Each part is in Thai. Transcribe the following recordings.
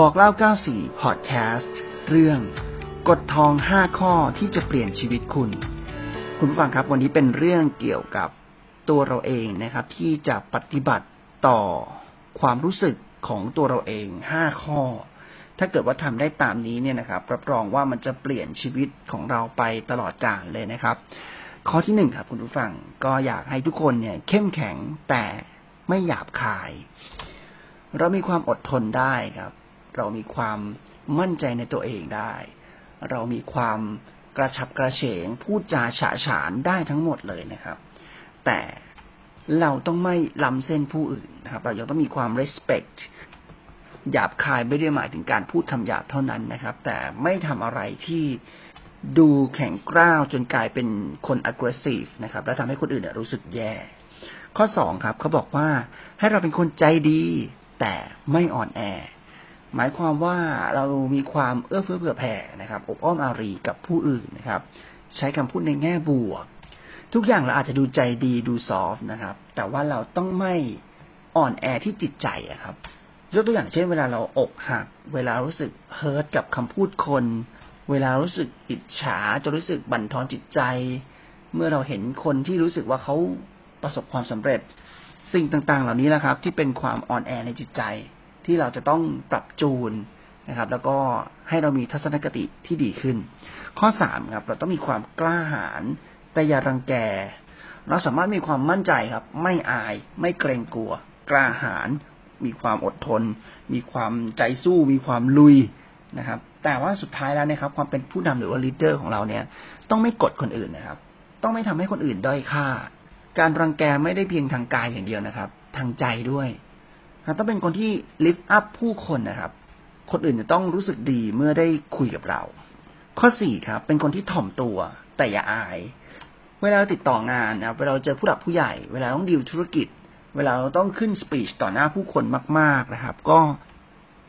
บอกเล่า 94 พอดแคสต์ เรื่องกฎทอง 5 ข้อที่จะเปลี่ยนชีวิตคุณ คุณผู้ฟังครับ วันนี้เป็นเรื่องเกี่ยวกับตัวเราเองนะครับ ที่จะปฏิบัติต่อความรู้สึกของตัวเราเอง 5 ข้อ ถ้าเกิดว่าทำได้ตามนี้เนี่ยนะครับ รับรองว่ามันจะเปลี่ยนชีวิตของเราไปตลอดกาลเลยนะครับ ข้อที่หนึ่งครับ คุณผู้ฟังก็อยากให้ทุกคนเนี่ยเข้มแข็งแต่ไม่หยาบคาย เรามีความอดทนได้ครับ เรามีความมั่นใจในตัวเองได้ เรามีความกระฉับกระเฉง พูดจาฉะฉานได้ทั้งหมดเลยนะครับ แต่เราต้องไม่ล้ำเส้นผู้อื่นนะครับ เรายังต้องมีความ respect หยาบคายไม่ได้หมายถึงการพูดคำหยาบเท่านั้นนะครับ แต่ไม่ทำอะไรที่ดูแข็งกร้าวจนกลายเป็นคน aggressive นะครับ และทำให้คนอื่นรู้สึกแย่ ข้อสองครับ เขาบอกว่าให้เราเป็นคนใจดี แต่ไม่อ่อนแอ หมายความว่าเรามีความเอื้อเฟื้อเผื่อแผ่นะครับ อบอ้อมอารีกับผู้อื่นนะครับ ใช้คำพูดในแง่บวก ทุกอย่างเราอาจจะดูใจดีดูซอฟนะครับ แต่ว่าเราต้องไม่อ่อนแอที่จิตใจอะครับยกตัวอย่างเช่น เวลาเราอกหัก เวลารู้สึกเฮิร์ตกับคำพูดคน เวลารู้สึกอิจฉาจนรู้สึกบั่นทอนจิตใจ เมื่อเราเห็นคนที่รู้สึกว่าเขาประสบความสำเร็จ สิ่งต่างๆ เหล่านี้แหละครับ ที่เป็นความอ่อนแอในจิตใจ ที่เราจะต้องปรับจูนนะครับ แล้วก็ให้เรามีทัศนคติที่ดีขึ้น ข้อสามครับ เราต้องมีความกล้าหาญแต่อย่ารังแก เราสามารถมีความมั่นใจครับ ไม่อาย ไม่เกรงกลัว กล้าหาญมีความอดทน มีความใจสู้ มีความลุยนะครับ แต่ว่าสุดท้ายแล้วนะครับ ความเป็นผู้นำหรือว่า leader ของเราเนี่ย ต้องไม่กดคนอื่นนะครับ ต้องไม่ทำให้คนอื่นด้อยค่า การรังแกไม่ได้เพียงทางกายอย่างเดียวนะครับ ทางใจด้วย เราต้องเป็นคนที่ lift up ผู้คนนะครับ คนอื่นจะต้องรู้สึกดีเมื่อได้คุยกับเรา ข้อสี่ครับ เป็นคนที่ถ่อมตัว แต่อย่าอาย เวลาติดต่องานนะเวลาเจอผู้หลักผู้ใหญ่ เวลาต้องดีลธุรกิจ เวลาเราต้องขึ้นสปีชต่อหน้าผู้คนมาก ๆนะครับ ก็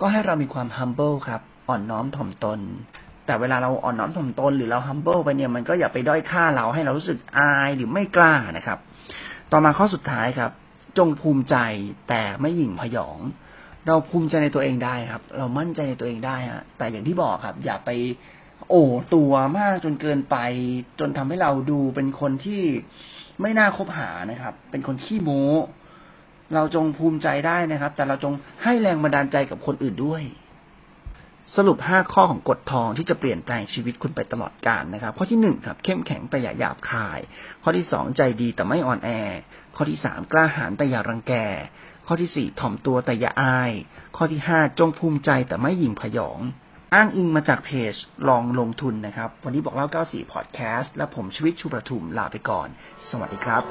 ก็ให้เรามีความ humble ครับ อ่อนน้อมถ่อมตน แต่เวลาเราอ่อนน้อมถ่อมตน หรือเรา humble ไปเนี่ยมันก็อย่าไปด้อยค่าเราให้เรารู้สึกอายหรือไม่กล้านะครับ ต่อมาข้อสุดท้ายครับ จงภูมิใจแต่ไม่หยิ่งพยอง เราภูมิใจในตัวเองได้ครับ เรามั่นใจในตัวเองได้ฮะแต่อย่างที่บอกครับ อย่าไป โอ้ตัวมากจนเกินไป จนทำให้เราดูเป็นคนที่ไม่น่าคบหานะครับ เป็นคนขี้โม้เราจงภูมิใจได้นะครับ แต่เราจงให้แรงบันดาลใจกับคนอื่นด้วย สรุปห้าข้อของกฎทองที่จะเปลี่ยนแปลงชีวิตคุณไปตลอดกาลนะครับ ข้อที่หนึ่งครับเข้มแข็งแต่อย่าหยาบคาย ข้อที่สองใจดีแต่ไม่อ่อนแอ ข้อที่สามกล้าหาญแต่อย่ารังแก ข้อที่สี่ถ่อมตัวแต่อย่าอาย ข้อที่ห้าจงภูมิใจแต่ไม่หยิ่งพยอง อ้างอิงมาจากเพจลองลงทุนนะครับ วันนี้บอกเล่า 94 พอดแคสต์และผมชีวิตชูประทุมลาไปก่อน สวัสดีครับ